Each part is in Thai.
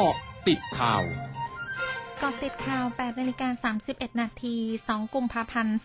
เกาะติดข่าวกาะติดข่าว8นาฬิกา31 นาที 2 กุมภาพันธ์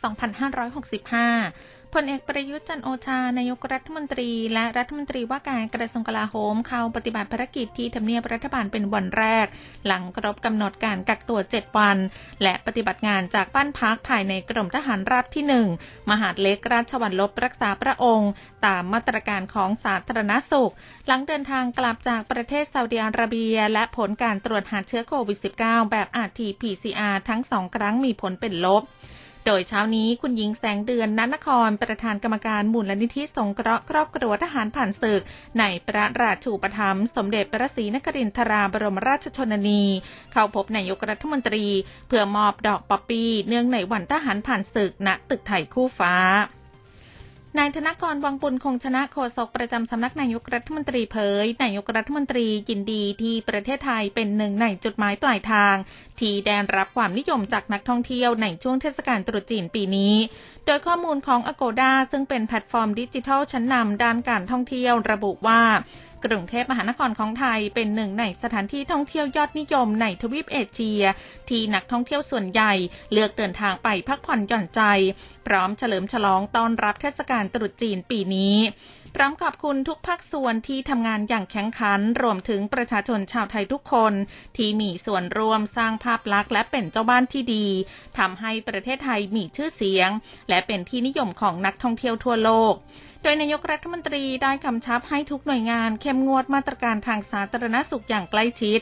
2565 พลเอกประยุทธ์จันโอชานายกรัฐมนตรี และรัฐมนตรีว่าการกระทรวงกลาโหมเข้าปฏิบัติภารกิจที่ทำเนียบรัฐบาลเป็นวันแรก หลังครบกำหนดการกักตัว 7 วัน และปฏิบัติงานจากบ้านพักภายในกรมทหารราบที่ 1 มหาดเล็กราชวัลลบรักษาพระองค์ ตามมาตรการของสาธารณสุข หลังเดินทางกลับจากประเทศซาอุดิอาระเบีย และผลการตรวจหาเชื้อโควิด -19 แบบ RT-PCR ทั้งสองครั้งมีผลเป็นลบ โดยเช้านี้คุณหญิงแสงเดือนนันครประธานกรรมการมูลนิธิสงเคราะห์ครอบครัวทหารผ่านศึก ในพระราชูปถัมภ์สมเด็จพระศรีนครินทราบรมราชชนนี เข้าพบนายกรัฐมนตรี เพื่อมอบดอกป๊อปปี้เนื่องในวันทหารผ่านศึกณตึกไทยคู่ฟ้า นายธนกรวังบุญคงชนะโฆษกประจำสำนักนายกรัฐมนตรีเผย นายกรัฐมนตรียินดีที่ประเทศไทยเป็นหนึ่งในจุดหมายปลายทาง ที่ได้รับความนิยมจากนักท่องเที่ยวในช่วงเทศกาลตรุษจีนปีนี้ โดยข้อมูลของ Agoda ซึ่งเป็นแพลตฟอร์มดิจิทัลชั้นนำด้านการท่องเที่ยวระบุว่า กรุงเทพมหานครของไทยเป็นหนึ่งในสถานที่ท่องเที่ยวยอดนิยมในทวีปเอเชีย ที่นักท่องเที่ยวส่วนใหญ่เลือกเดินทางไปพักผ่อนหย่อนใจ พร้อมเฉลิมฉลองต้อนรับเทศกาลตรุษจีนปีนี้พร้อมขอบคุณทุกภาคส่วนที่ทำงานอย่างแข็งขัน รวมถึงประชาชนชาวไทยทุกคน ที่มีส่วนร่วมสร้างภาพลักษณ์และเป็นเจ้าบ้านที่ดีทำให้ประเทศไทยมีชื่อเสียง และเป็นที่นิยมของนักท่องเที่ยวทั่วโลก โดยนายกรัฐมนตรีได้กำชับให้ทุกหน่วยงานเข้มงวดมาตรการทางสาธารณสุขอย่างใกล้ชิด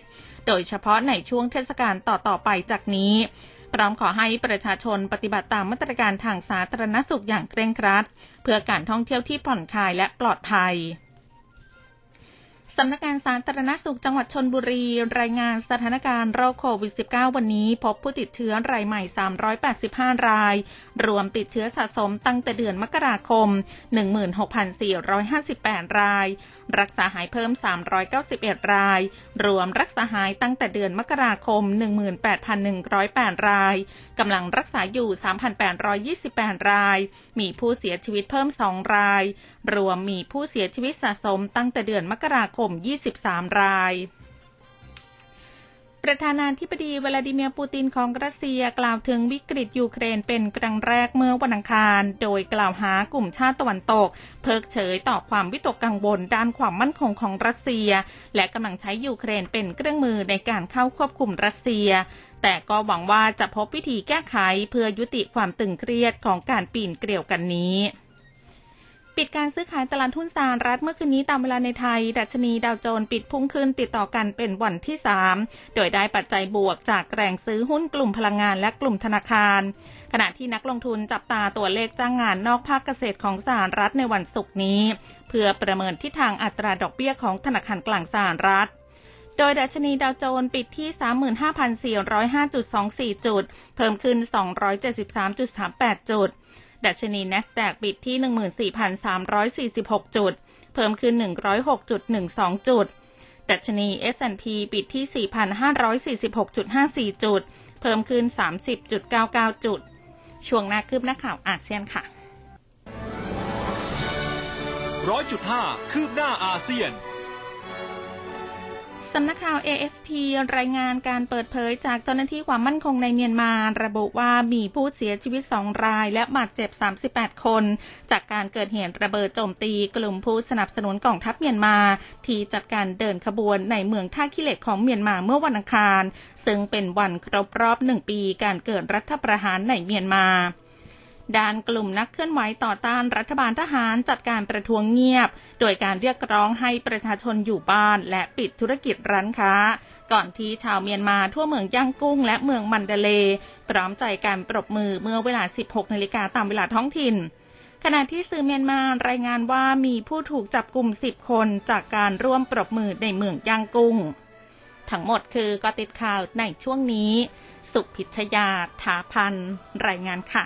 โดยเฉพาะในช่วงเทศกาลต่อๆไปจากนี้พร้อมขอให้ประชาชนปฏิบัติตามมาตรการทางสาธารณสุขอย่างเคร่งครัด เพื่อการท่องเที่ยวที่ผ่อนคลายและปลอดภัย สำนักงานสาธารณสุขจังหวัดชนบุรี รายงานสถานการณ์โรคโควิด -19 วันนี้ พบผู้ติดเชื้อรายใหม่ 385 ราย รวมติดเชื้อสะสมตั้งแต่เดือนมกราคม 16,458 ราย รักษาหายเพิ่ม 391 ราย รวมรักษาหายตั้งแต่เดือนมกราคม 18,108 ราย กำลังรักษาอยู่ 3,828 ราย มีผู้เสียชีวิตเพิ่ม 2 ราย รวมมีผู้เสียชีวิตสะสมตั้งแต่เดือนมกราคมม 23 ราย ประธานาธิบดีวลาดิเมียร์ปูตินของรัสเซียกล่าวถึงวิกฤตยูเครนเป็นครั้งแรกเมื่อวันอังคาร โดยกล่าวหากลุ่มชาติตะวันตก เพิกเฉยต่อความวิตกกังวลด้านความมั่นคงของรัสเซีย และกำลังใช้ยูเครนเป็นเครื่องมือในการเข้าควบคุมรัสเซียแต่ก็หวังว่าจะพบวิธีแก้ไขเพื่อยุติความตึงเครียดของการปีนเกลียวกันนี้ ปิดการซื้อขายตลาดหุ้นสหรัฐเมื่อคืนนี้ตามเวลาในไทย ดัชนีดาวโจนส์ปิดพุ่งขึ้นติดต่อกันเป็นวันที่ 3 โดยได้ปัจจัยบวกจากแรงซื้อหุ้นกลุ่มพลังงานและกลุ่มธนาคาร ขณะที่นักลงทุนจับตาตัวเลขจ้างงานนอกภาคเกษตรของสหรัฐในวันศุกร์นี้ เพื่อประเมินทิศทางอัตราดอกเบี้ยของธนาคารกลางสหรัฐโดยดัชนีดาวโจนส์ปิดที่ 35,405.24 จุด เพิ่มขึ้น 273.38 จุด ดัชนี NASDAQ ปิดที่ 14,346 จุด เพิ่มขึ้น 106.12 จุด ดัชนี S&P ปิดที่ 4,546.54 จุด เพิ่มขึ้น 30.99 จุด ช่วงหน้าคืบหน้าข่าวอาเซียนค่ะร้อยจุดห้าคืบหน้าอาเซียน สำนักข่าว AFP รายงานการเปิดเผยจากเจ้าหน้าที่ความมั่นคงในเมียนมา ระบุว่ามีผู้เสียชีวิตสองราย และบาดเจ็บ 38 คน จากการเกิดเหตุระเบิดโจมตีกลุ่มผู้สนับสนุนกองทัพเมียนมา ที่จัดการเดินขบวนในเมืองท่าขี้เหล็กของเมียนมาเมื่อวันอังคาร ซึ่งเป็นวันครบรอบหนึ่งปีการเกิดรัฐประหารในเมียนมา ด้านกลุ่มนักเคลื่อนไหวต่อต้านรัฐบาลทหารจัดการประท้วงเงียบ โดยการเรียกร้องให้ประชาชนอยู่บ้าน และปิดธุรกิจร้านค้า ก่อนที่ชาวเมียนมาทั่วเมืองย่างกุ้ง และเมืองมันเดเล พร้อมใจการปรบมือเมื่อเวลา 16นาฬิกาตามเวลาท้องถิ่นขณะที่สื่อเมียนมารายงานว่ามีผู้ถูกจับกลุ่ม 10 คนจากการร่วมปรบมือในเมืองย่างกุ้ง ทั้งหมดคือกติดข่าวในช่วงนี้ สุพิชยาถาพันรายงานค่ะ